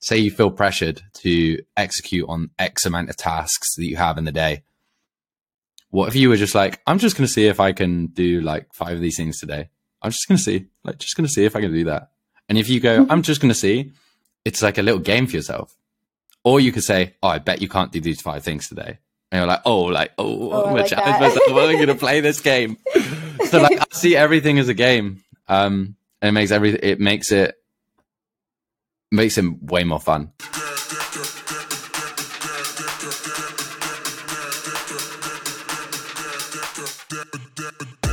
say you feel pressured to execute on X amount of tasks that you have in the day. What if you were just like, I'm just going to see if I can do like five of these things today. I'm just going to see, like, just going to see if I can do that. And if you go, I'm just going to see, it's like a little game for yourself. Or you could say, Oh, I bet you can't do these five things today. And you're like, Oh, like, oh, Oh, I I'm going like to challenge myself. I'm going to play this game. so like, I see everything as a game. Um, and it makes every, it makes it, makes it way more fun.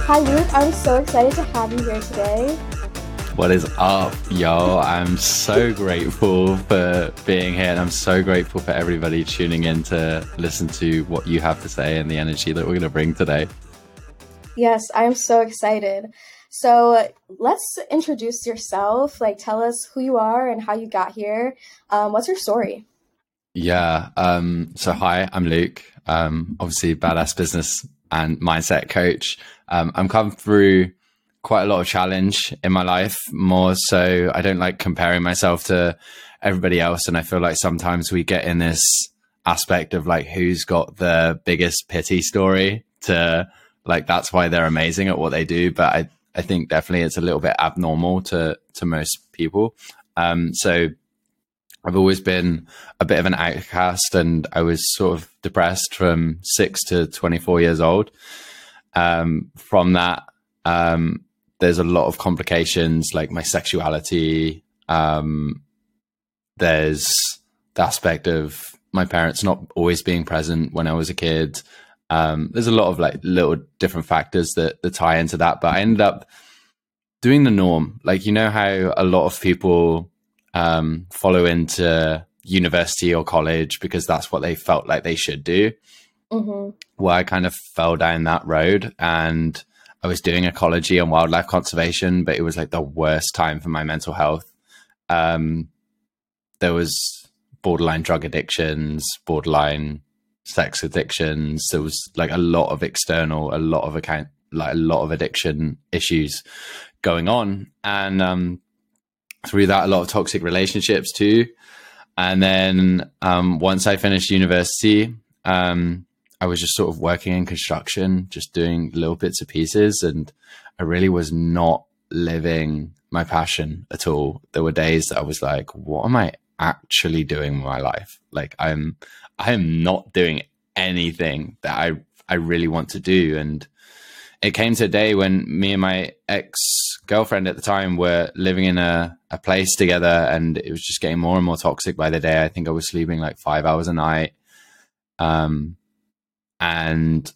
Hi, Luke. I'm so excited to have you here today. What is up, y'all? I'm so grateful for being here, and I'm so grateful for everybody tuning in to listen to what you have to say and the energy that we're going to bring today. Yes, I'm so excited. So let's introduce yourself. Like, tell us who you are and how you got here. Um, what's your story? Yeah. Um, so, hi, I'm Luke. Um, obviously, badass business and mindset coach. Um, I'm come through quite a lot of challenge in my life. More so, I don't like comparing myself to everybody else, and I feel like sometimes we get in this aspect of like who's got the biggest pity story to like that's why they're amazing at what they do. But I I think definitely it's a little bit abnormal to to most people. Um, so I've always been a bit of an outcast and I was sort of depressed from six to 24 years old. Um, from that, um, there's a lot of complications like my sexuality. Um, there's the aspect of my parents not always being present when I was a kid. Um, there's a lot of like little different factors that, that tie into that, but I ended up doing the norm. Like, you know how a lot of people um, follow into university or college because that's what they felt like they should do. hmm Well, I kind of fell down that road and I was doing ecology and wildlife conservation, but it was like the worst time for my mental health. Um, there was borderline drug addictions, borderline sex addictions. There was like a lot of external, a lot of account, like a lot of addiction issues going on. And, um, through that, a lot of toxic relationships too. And then, um, once I finished university, um, I was just sort of working in construction, just doing little bits of pieces. And I really was not living my passion at all. There were days that I was like, what am I actually doing with my life? Like I'm, I am not doing anything that I, I really want to do. And it came to a day when me and my ex girlfriend at the time were living in a, a place together and it was just getting more and more toxic by the day. I think I was sleeping like five hours a night. Um, and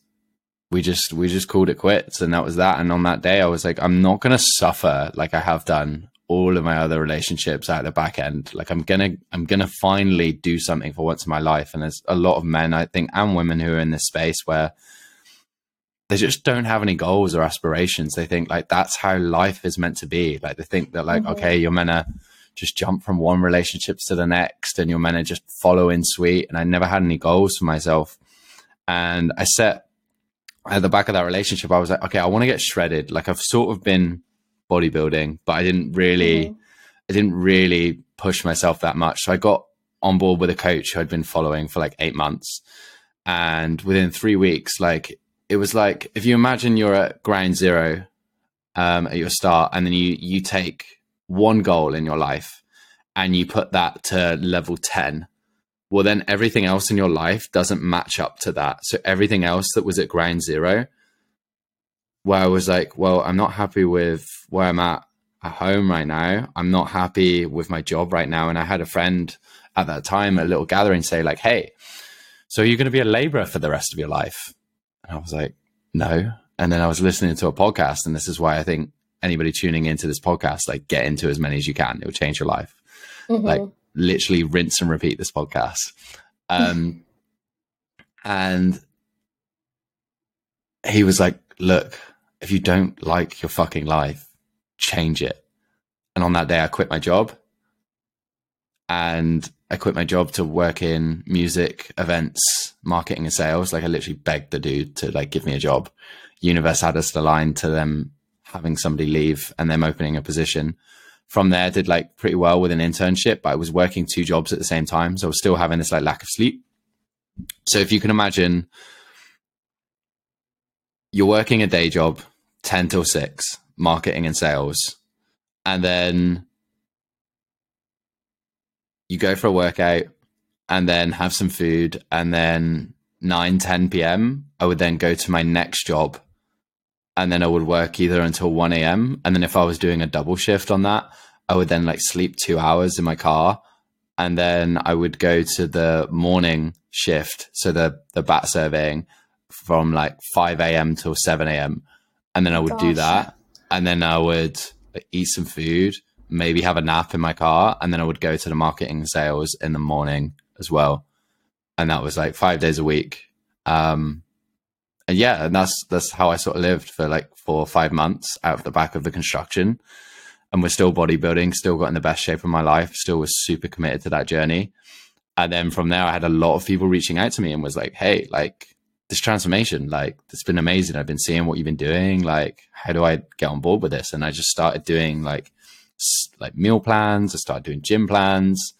we just we just called it quits and that was that and on that day i was like i'm not going to suffer like i have done all of my other relationships at the back end. Like i'm gonna i'm gonna finally do something for once in my life. And there's a lot of men i think and women who are in this space where they just don't have any goals or aspirations. They think like that's how life is meant to be. Like they think that like Mhm. okay you're meant to just jump from one relationship to the next and you're meant to just follow in sweet. And i never had any goals for myself. And I set at the back of that relationship, I was like, okay, I want to get shredded. Like I've sort of been bodybuilding, but I didn't really, Mhm. I didn't really push myself that much. So I got on board with a coach who I'd been following for like eight months. And within three weeks, like it was like if you imagine you're at ground zero um, at your start, and then you you take one goal in your life and you put that to level ten, well then everything else in your life doesn't match up to that. So everything else that was at ground zero, where I was like, well, I'm not happy with where I'm at at home right now. I'm not happy with my job right now. And I had a friend at that time, at a little gathering, say like, hey, so you're going to be a laborer for the rest of your life? And I was like, no. And then I was listening to a podcast, and this is why I think anybody tuning into this podcast, like, get into as many as you can. It will change your life. Mhm. Like, literally rinse and repeat this podcast. Um, and he was like, look, if you don't like your fucking life, change it. And on that day, I quit my job. And I quit my job to work in music, events, marketing, and sales. Like I literally begged the dude to like give me a job. Universe had us aligned to them having somebody leave and them opening a position from there, did like pretty well with an internship, but I was working two jobs at the same time. So I was still having this like lack of sleep. So if you can imagine, you're working a day job, 10 till 6, marketing and sales, and then you go for a workout and then have some food and then 9 10 p.m i would then go to my next job and then i would work either until 1 a.m and then if i was doing a double shift on that i would then like sleep two hours in my car and then i would go to the morning shift so the the bat surveying from like 5 a.m till 7 a.m and then i would Gosh. do that and then i would eat some food maybe have a nap in my car and then i would go to the marketing sales in the morning as well and that was like five days a week. Um, and yeah, and that's that's how I sort of lived for like four or five months out of the back of the construction. And we're still bodybuilding, still got in the best shape of my life, still was super committed to that journey. And then from there, I had a lot of people reaching out to me and was like, "Hey, like this transformation, like it's been amazing. I've been seeing what you've been doing. Like, how do I get on board with this?" And I just started doing like like meal plans. I started doing gym plans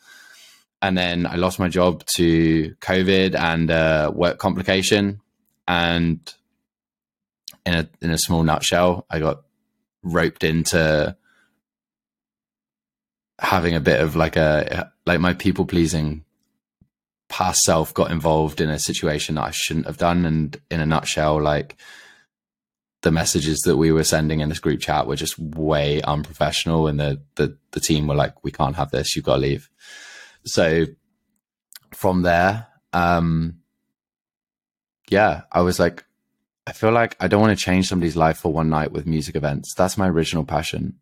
and then I lost my job to COVID and uh, work complication. And in a in a small nutshell, I got roped into having a bit of like a like my people pleasing past self got involved in a situation that I shouldn't have done. And in a nutshell, like the messages that we were sending in this group chat were just way unprofessional, and the the the team were like, "We can't have this. You've got to leave." so from there, um, yeah, I was like, I feel like I don't want to change somebody's life for one night with music events. That's my original passion.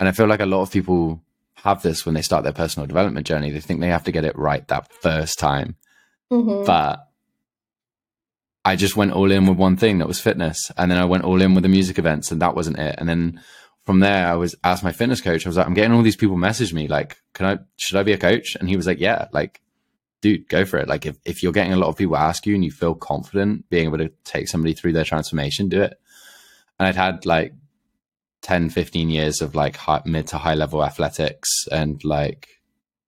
And I feel like a lot of people have this when they start their personal development journey. They think they have to get it right that first time. Mm-hmm. But I just went all in with one thing that was fitness. And then I went all in with the music events and that wasn't it. And then from there, I was asked my fitness coach. I was like, I'm getting all these people message me like, can I? Should I be a coach? And he was like, Yeah, like, dude, go for it. Like, if if you're getting a lot of people ask you and you feel confident being able to take somebody through their transformation, do it. And I'd had like 10, 15 years of like high, mid to high level athletics and like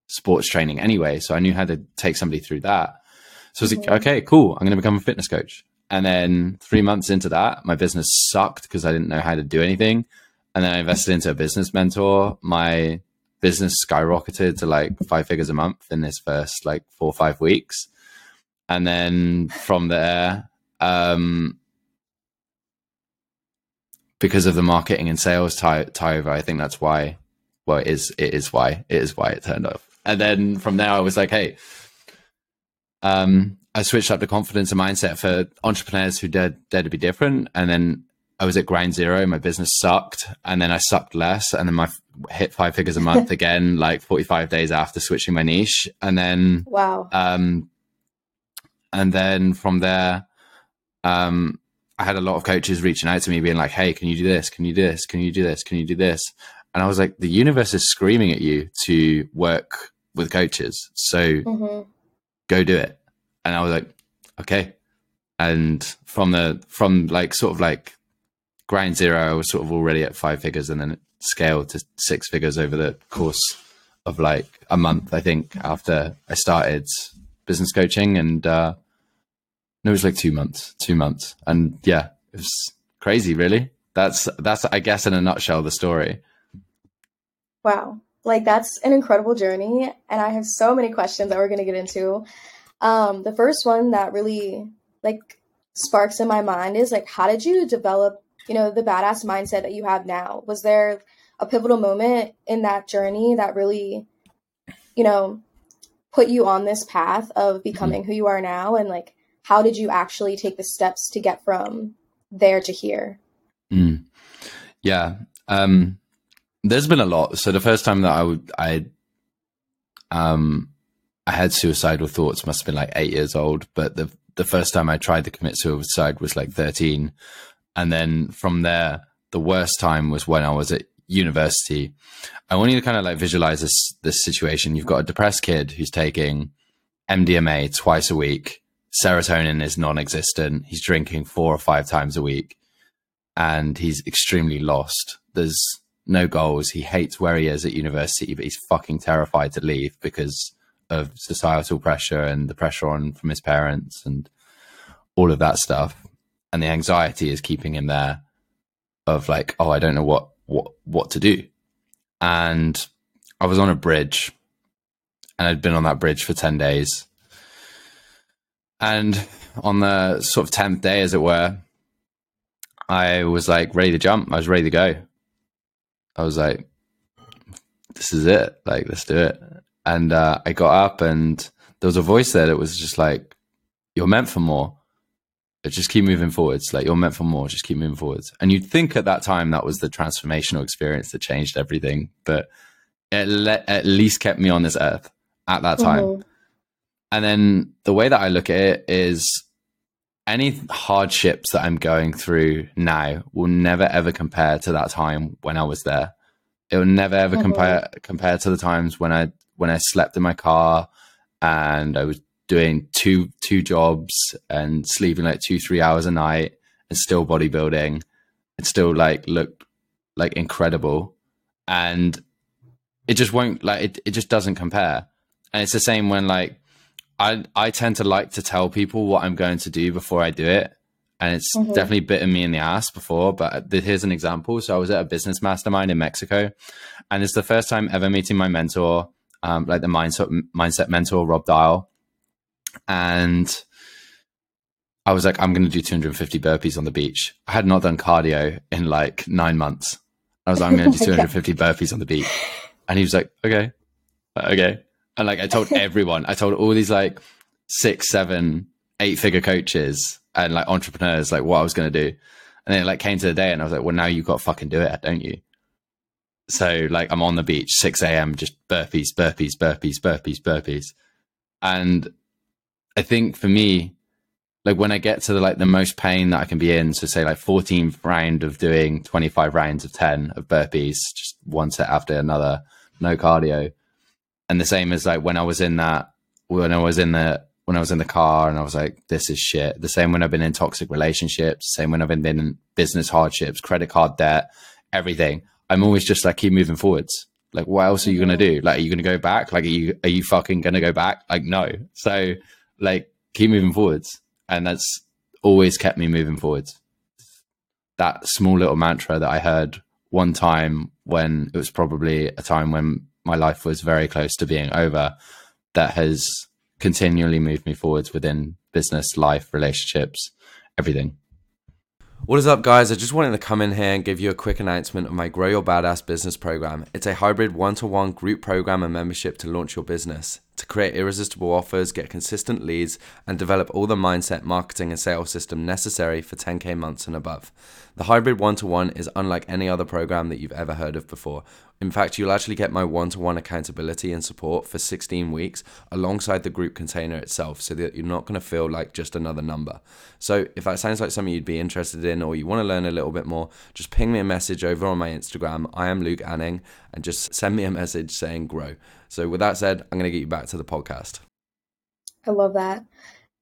sports training anyway. So I knew how to take somebody through that. So I was like, okay, cool. I'm going to become a fitness coach. And then three months into that, my business sucked because I didn't know how to do anything and then I invested into a business mentor. My business skyrocketed to like five figures a month in this first like four or five weeks. And then from there, um, because of the marketing and sales tie, tie over, I think that's why, well, it is, it is why, it is why it turned off. And then from there, I was like, hey, um, I switched up the confidence and mindset for entrepreneurs who dare, dare to be different. And then I was at grind zero. My business sucked, and then I sucked less, and then my hit five figures a month again, like forty five days after switching my niche, and then wow. Um, and then from there, um, I had a lot of coaches reaching out to me, being like, "Hey, can you do this? Can you do this? Can you do this? Can you do this?" And I was like, "The universe is screaming at you to work with coaches, so mm-hmm. go do it." And I was like, "Okay." And from the from like sort of like ground zero, I was sort of already at five figures and then it scaled to six figures over the course of like a month, I think, after I started business coaching. And uh, it was like two months, two months. And yeah, it was crazy, really. That's, that's, I guess, in a nutshell, the story. Wow. Like, that's an incredible journey. And I have so many questions that we're going to get into. Um, the first one that really, like, sparks in my mind is like, how did you develop you know, the badass mindset that you have now? Was there a pivotal moment in that journey that really, you know, put you on this path of becoming mm-hmm. who you are now? And like, how did you actually take the steps to get from there to here? Mm. Yeah. Um, there's been a lot. So the first time that I would, I, um, I had suicidal thoughts must have been like eight years old, but the the first time I tried to commit suicide was like 13. And then from there, the worst time was when I was at university. I want you to kind of like visualize this this situation. You've got a depressed kid who's taking MDMA twice a week. Serotonin is non-existent. He's drinking four or five times a week, and he's extremely lost. There's no goals. He hates where he is at university, but he's fucking terrified to leave because of societal pressure and the pressure on from his parents and all of that stuff. And the anxiety is keeping him there of like, oh, I don't know what what what to do. And I was on a bridge and I'd been on that bridge for 10 days. And on the sort of 10th day, as it were, I was like ready to jump. I was ready to go. I was like, this is it. Like, let's do it. And uh, I got up and there was a voice there that was just like, you're meant for more. Just keep moving forwards. Like, you're meant for more. Just keep moving forwards. And you'd think at that time that was the transformational experience that changed everything. But it le- at least kept me on this earth at that time. Mm-hmm. And then the way that I look at it is any hardships that I'm going through now will never ever compare to that time when I was there. It will never ever mm-hmm. compare compare to the times when I when I slept in my car and I was doing two two jobs and sleeping like two three hours a night and still bodybuilding and still like looked like incredible and it just won't like it, it just doesn't compare and it's the same when like I I tend to like to tell people what I'm going to do before I do it. And it's mm-hmm. definitely bitten me in the ass before, but here's an example. So I was at a business mastermind in Mexico, and it's the first time ever meeting my mentor, um, like the mindset mindset mentor Rob Dial, and I was like, I'm going to do 250 burpees on the beach. I had not done cardio in like nine months. I was like, I'm going to do 250 burpees on the beach, and he was like, okay, okay. And like I told everyone, I told all these like six, seven, eight figure coaches and like entrepreneurs like what I was going to do. And then it like came to the day and I was like, well, now you've got to fucking do it, don't you? So like I'm on the beach, 6 a.m., just burpees, burpees, burpees, burpees, burpees. And I think for me, like when I get to the like the most pain that I can be in, so say like 14th round of doing 25 rounds of 10 of burpees, just one set after another, no cardio and the same as like when I was in that when I was in the when I was in the car and I was like, this is shit. The same when I've been in toxic relationships, same when I've been in business hardships, credit card debt, everything. I'm always just like keep moving forwards. Like, what else are you gonna do? Mm-hmm. Like, are you gonna go back? Like, are you are you fucking gonna go back? Like, no. So, like, keep moving forwards, and that's always kept me moving forwards. That small little mantra that I heard one time when it was probably a time when my life was very close to being over that has continually moved me forwards within business, life, relationships, everything. What is up, guys? I just wanted to come in here and give you a quick announcement of my Grow Your Badass Business program. It's a hybrid one to one group program and membership to launch your business to create irresistible offers, get consistent leads, and develop all the mindset, marketing, and sales system necessary for 10K months and above. The hybrid one to one is unlike any other program that you've ever heard of before. In fact, you'll actually get my one to one accountability and support for 16 weeks alongside the group container itself so that you're not going to feel like just another number. So, if that sounds like something you'd be interested in or you want to learn a little bit more, just ping me a message over on my Instagram. I am Luke Anning and just send me a message saying grow. So with that said, I'm going to get you back to the podcast. I love that.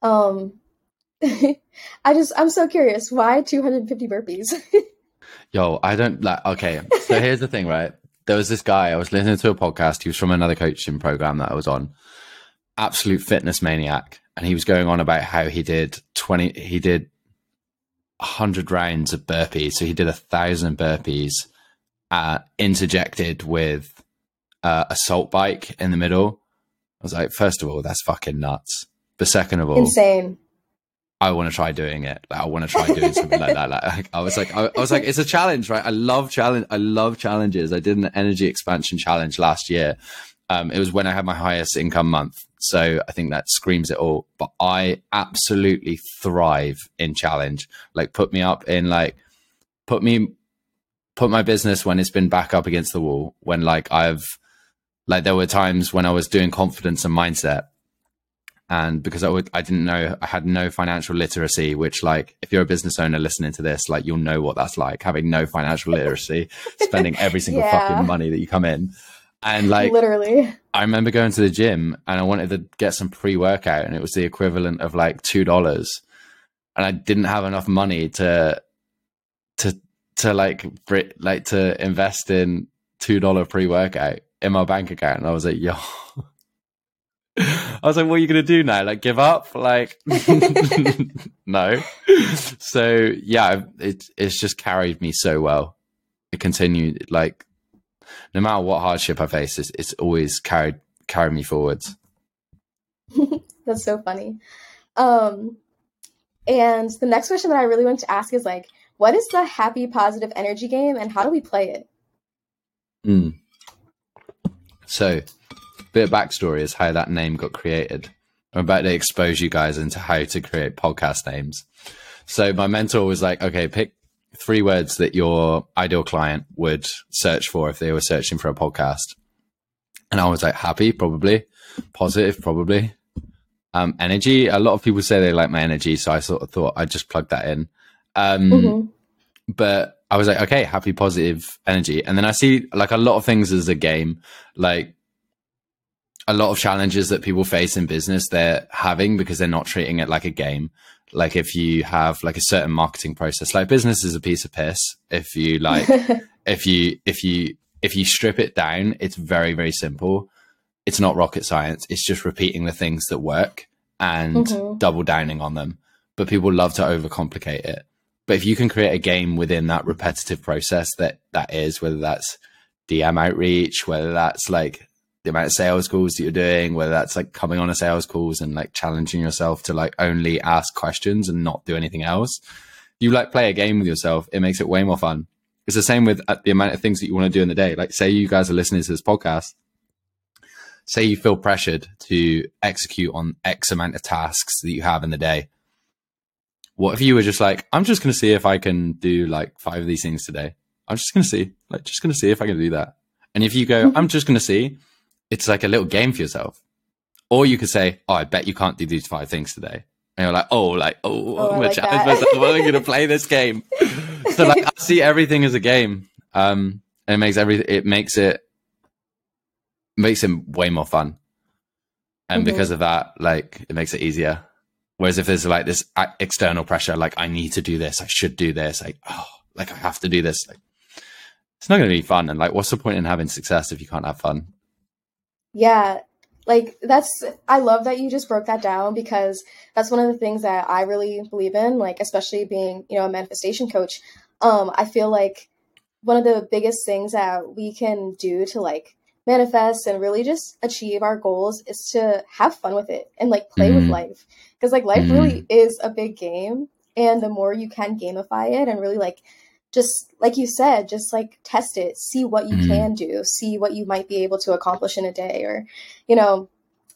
Um, I just, I'm so curious. Why 250 burpees? Yo, I don't like, okay. So here's the thing, right? There was this guy, I was listening to a podcast. He was from another coaching program that I was on. Absolute fitness maniac. And he was going on about how he did 20, he did 100 rounds of burpees. So he did a thousand burpees, uh, interjected with uh, assault bike in the middle. I was like, first of all, that's fucking nuts. But second of all, insane. I want to try doing it. Like, I want to try doing something like that. Like, I was like, I, I, was like, it's a challenge, right? I love challenge. I love challenges. I did an energy expansion challenge last year. Um, it was when I had my highest income month. So I think that screams it all. But I absolutely thrive in challenge. Like, put me up in like, put me, put my business when it's been back up against the wall. When like I've like there were times when I was doing confidence and mindset, and because I would, I didn't know, I had no financial literacy. Which, like, if you're a business owner listening to this, like, you'll know what that's like having no financial literacy, spending every single yeah. fucking money that you come in. And like literally, I remember going to the gym and I wanted to get some pre workout, and it was the equivalent of like two dollars, and I didn't have enough money to to to like like to invest in two dollar pre workout in my bank account, and I was like, yo. I was like, what are you going to do now? Like, give up? Like, no. So, yeah, it, it's just carried me so well. It continued, like, no matter what hardship I face, it's, it's always carried carried me forwards. That's so funny. Um, and the next question that I really want to ask is like, what is the happy positive energy game and how do we play it? Mm. So, bit of backstory is how that name got created. I'm about to expose you guys into how to create podcast names. So my mentor was like, okay, pick three words that your ideal client would search for if they were searching for a podcast. And I was like, happy, probably. Positive, probably. Um, energy. A lot of people say they like my energy, so I sort of thought I'd just plug that in. Um, mm-hmm. But I was like, okay, happy, positive energy. And then I see like a lot of things as a game. Like a lot of challenges that people face in business they're having because they're not treating it like a game like if you have like a certain marketing process like business is a piece of piss if you like if you if you if you strip it down it's very very simple it's not rocket science it's just repeating the things that work and mm-hmm. double downing on them but people love to overcomplicate it but if you can create a game within that repetitive process that that is whether that's dm outreach whether that's like the amount of sales calls that you're doing, whether that's like coming on a sales calls and like challenging yourself to like only ask questions and not do anything else. You like play a game with yourself, it makes it way more fun. It's the same with uh, the amount of things that you want to do in the day. Like, say you guys are listening to this podcast, say you feel pressured to execute on X amount of tasks that you have in the day. What if you were just like, I'm just going to see if I can do like five of these things today? I'm just going to see, like, just going to see if I can do that. And if you go, mm-hmm. I'm just going to see, it's like a little game for yourself. Or you could say, "Oh, I bet you can't do these five things today." And you're like, "Oh, like, oh, oh I'm gonna like challenge myself. I'm going to play this game." so, like, I see everything as a game. Um, and it makes every it makes it makes it way more fun. And mm-hmm. because of that, like, it makes it easier. Whereas if there's like this external pressure, like I need to do this, I should do this, like oh, like I have to do this, like it's not going to be fun. And like, what's the point in having success if you can't have fun? Yeah, like that's I love that you just broke that down because that's one of the things that I really believe in, like especially being, you know, a manifestation coach. Um I feel like one of the biggest things that we can do to like manifest and really just achieve our goals is to have fun with it and like play mm-hmm. with life because like life mm-hmm. really is a big game and the more you can gamify it and really like just like you said, just like test it, see what you mm-hmm. can do, see what you might be able to accomplish in a day, or, you know,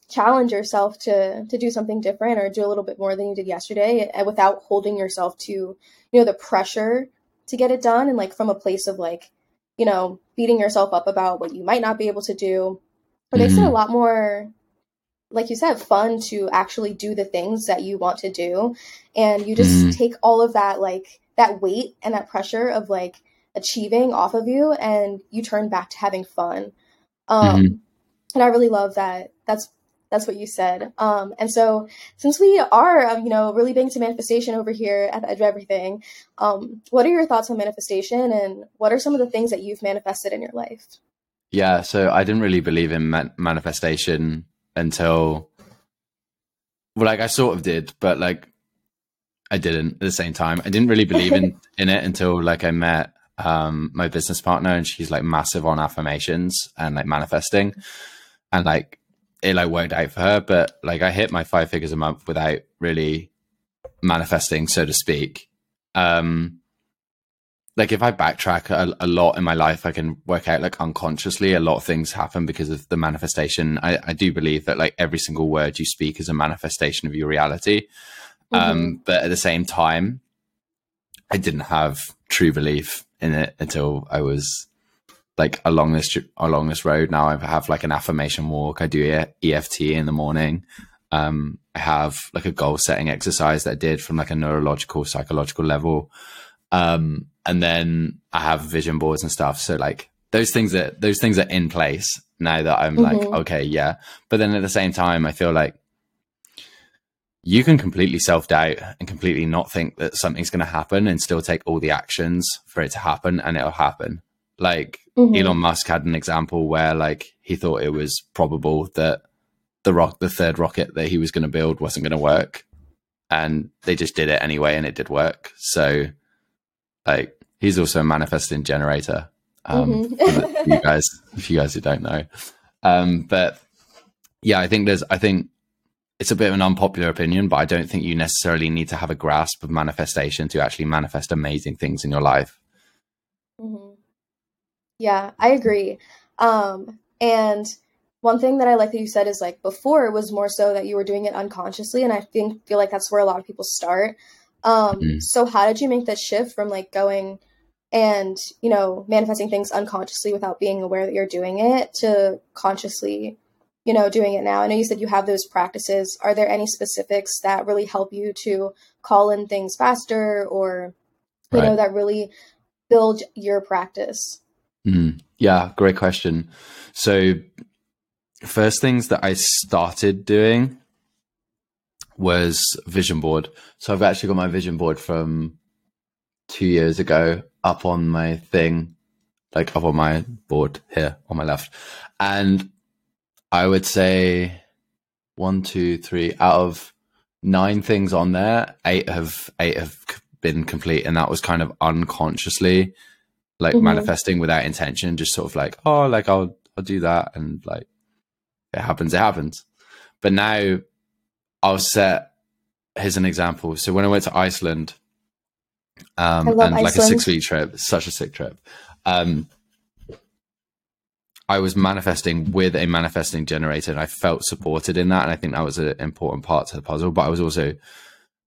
challenge yourself to to do something different or do a little bit more than you did yesterday eh, without holding yourself to you know the pressure to get it done and like from a place of like you know beating yourself up about what you might not be able to do it makes mm-hmm. it a lot more like you said fun to actually do the things that you want to do and you just mm-hmm. take all of that like that weight and that pressure of like achieving off of you and you turn back to having fun um mm-hmm. and i really love that that's that's what you said. Um and so since we are um, you know really big to manifestation over here at the edge of everything um what are your thoughts on manifestation and what are some of the things that you've manifested in your life? Yeah so i didn't really believe in man- manifestation until well like i sort of did but like I didn't at the same time. I didn't really believe in in it until like I met um my business partner and she's like massive on affirmations and like manifesting. And like it like worked out for her but like I hit my five figures a month without really manifesting so to speak um like if I backtrack a, a, lot in my life, I can work out like unconsciously a lot of things happen because of the manifestation. I, I do believe that like every single word you speak is a manifestation of your reality. Um, mm-hmm. Um, but at the same time, I didn't have true belief in it until I was like along this along this road. Now I have like an affirmation walk. I do EFT in the morning. Um, I have like a goal setting exercise that I did from like a neurological, psychological level. Um, and then I have vision boards and stuff. So like those things that those things are in place now that I'm mm-hmm. like, okay, yeah. But then at the same time, I feel like you can completely self doubt and completely not think that something's going to happen and still take all the actions for it to happen and it'll happen. Like mm-hmm. Elon Musk had an example where like he thought it was probable that the rock, the third rocket that he was going to build wasn't going to work. And they just did it anyway and it did work. So like he's also a manifesting generator. Um, mm-hmm. you guys, if you guys who don't know. Um, but yeah, I think there's, I think it's a bit of an unpopular opinion, but I don't think you necessarily need to have a grasp of manifestation to actually manifest amazing things in your life. Mm-hmm. Yeah, I agree. Um, and one thing that I like that you said is like before it was more so that you were doing it unconsciously, and I think feel like that's where a lot of people start. Um, mm-hmm. So how did you make that shift from like going and you know manifesting things unconsciously without being aware that you're doing it to consciously you know, doing it now? I know you said you have those practices. Are there any specifics that really help you to call in things faster or, you right. know, that really build your practice? Mm, yeah, great question. So, first things that I started doing was vision board. So, I've actually got my vision board from two years ago up on my thing, like up on my board here on my left. And I would say one, two, three out of nine things on there, eight have eight have been complete, and that was kind of unconsciously like mm-hmm. manifesting without intention, just sort of like, oh, like I'll I'll do that, and like it happens, it happens. But now I'll set. Here's an example. So when I went to Iceland, um, and Iceland. like a six week trip, such a sick trip. Um, I was manifesting with a manifesting generator and I felt supported in that. And I think that was an important part to the puzzle. But I was also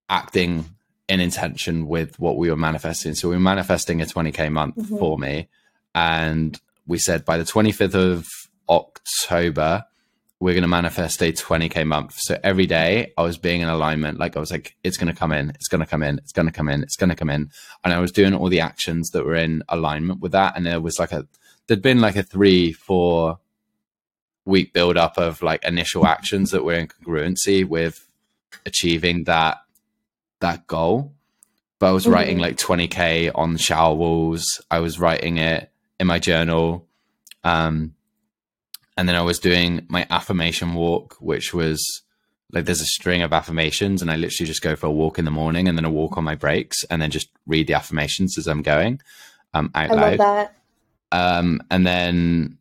acting in intention with what we were manifesting. So we were manifesting a 20K month mm-hmm. for me. And we said by the 25th of October, we're going to manifest a 20K month. So every day I was being in alignment. Like I was like, it's going to come in, it's going to come in, it's going to come in, it's going to come in. And I was doing all the actions that were in alignment with that. And there was like a, there'd been like a three, four week build up of like initial actions that were in congruency with achieving that that goal. But I was mm-hmm. writing like 20k on shower walls. I was writing it in my journal. Um, and then I was doing my affirmation walk, which was like there's a string of affirmations, and I literally just go for a walk in the morning and then a walk on my breaks, and then just read the affirmations as I'm going um, out I loud. Um, and then,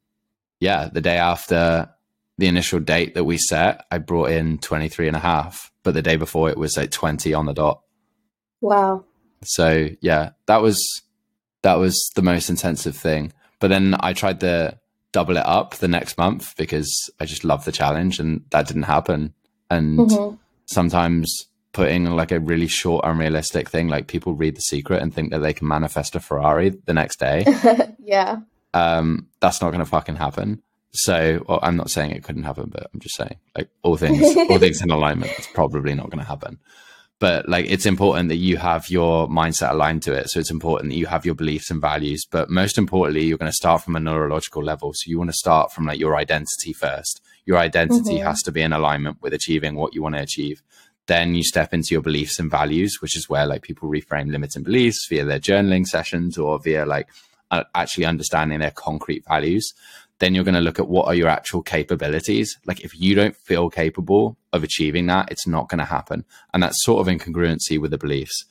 yeah, the day after the initial date that we set, I brought in 23 and a half, but the day before it was like 20 on the dot. Wow. So yeah, that was, that was the most intensive thing. But then I tried to double it up the next month because I just love the challenge and that didn't happen. And mm-hmm. sometimes putting like a really short, unrealistic thing. Like people read The Secret and think that they can manifest a Ferrari the next day. yeah. Um, that's not going to fucking happen. So well, I'm not saying it couldn't happen, but I'm just saying like all things, all things in alignment, it's probably not going to happen. But like it's important that you have your mindset aligned to it. So it's important that you have your beliefs and values. But most importantly, you're going to start from a neurological level. So you want to start from like your identity first. Your identity mm-hmm. has to be in alignment with achieving what you want to achieve. Then you step into your beliefs and values, which is where like people reframe limiting beliefs via their journaling sessions or via like actually understanding their concrete values. Then you're going to look at what are your actual capabilities. Like if you don't feel capable of achieving that, it's not going to happen. And that's sort of in congruency with the beliefs.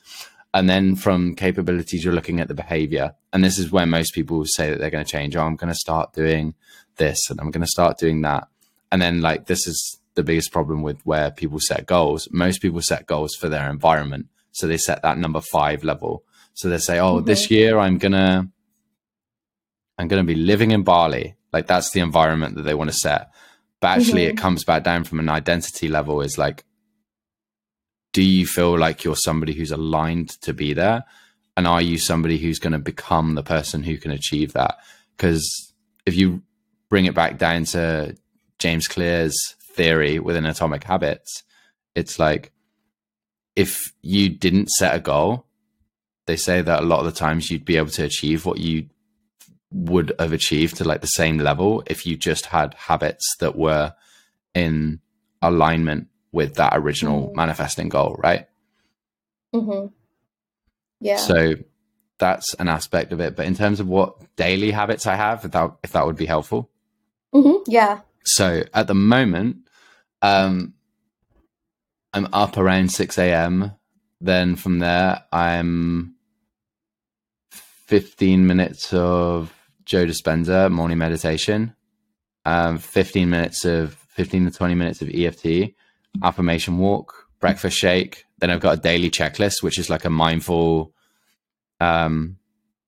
And then from capabilities, you're looking at the behavior. And this is where most people say that they're going to change. Oh, I'm going to start doing this and I'm going to start doing that. And then like this is the biggest problem with where people set goals. Most people set goals for their environment. So they set that number five level. So they say, oh, mm-hmm. this year I'm going to, I'm going to be living in Bali. Like that's the environment that they want to set. But actually mm-hmm. it comes back down from an identity level is like, do you feel like you're somebody who's aligned to be there? And are you somebody who's going to become the person who can achieve that? Because if you bring it back down to James Clear's theory within Atomic Habits, it's like if you didn't set a goal, they say that a lot of the times you'd be able to achieve what you would have achieved to like the same level if you just had habits that were in alignment with that original Mhm. manifesting goal, right? Mm-hmm. Yeah. So that's an aspect of it. But in terms of what daily habits I have, if that, if that would be helpful. Mm-hmm. Yeah. So at the moment, um, I'm up around 6 a.m. Then from there, I'm 15 minutes of Joe Dispenza morning meditation, um, 15 minutes of 15 to 20 minutes of EFT, affirmation walk, breakfast shake. Then I've got a daily checklist, which is like a mindful, um,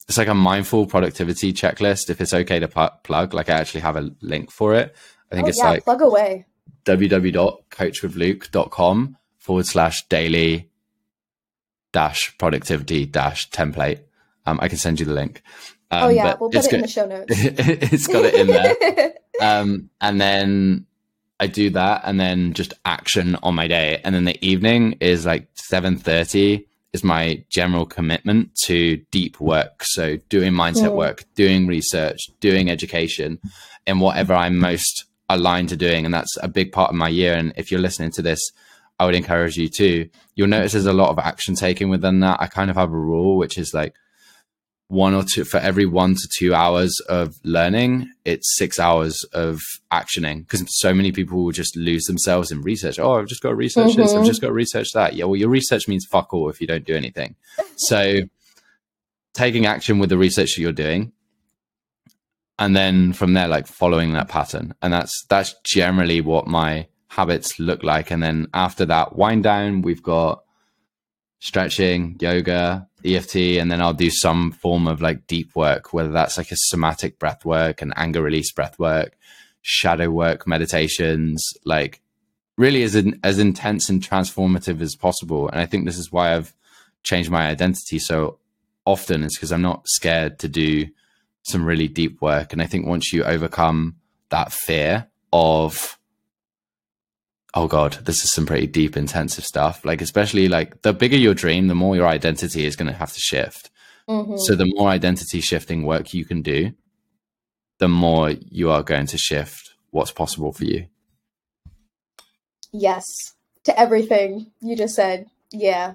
it's like a mindful productivity checklist. If it's okay to pu- plug, like I actually have a link for it. I think oh, it's yeah. like plug away. www.coachwithluke.com forward slash daily dash productivity dash template. Um, I can send you the link. Um, oh yeah, we'll put it in the show notes. it's got it in there. Um, and then I do that and then just action on my day. And then the evening is like 7.30 is my general commitment to deep work. So doing mindset Mm. work, doing research, doing education and whatever I'm most aligned to doing. And that's a big part of my year. And if you're listening to this, I would encourage you to. You'll notice there's a lot of action taking within that. I kind of have a rule, which is like one or two for every one to two hours of learning, it's six hours of actioning. Because so many people will just lose themselves in research. Oh, I've just got to research this. I've Mhm. just got to research that. Yeah, well, your research means fuck all if you don't do anything. So taking action with the research that you're doing and then from there like following that pattern and that's that's generally what my habits look like and then after that wind down we've got stretching yoga eft and then i'll do some form of like deep work whether that's like a somatic breath work and anger release breath work shadow work meditations like really as in, as intense and transformative as possible and i think this is why i've changed my identity so often is because i'm not scared to do some really deep work. And I think once you overcome that fear of, oh God, this is some pretty deep, intensive stuff. Like, especially like the bigger your dream, the more your identity is going to have to shift. Mhm. So the more identity shifting work you can do, the more you are going to shift what's possible for you. Yes, to everything you just said. Yeah.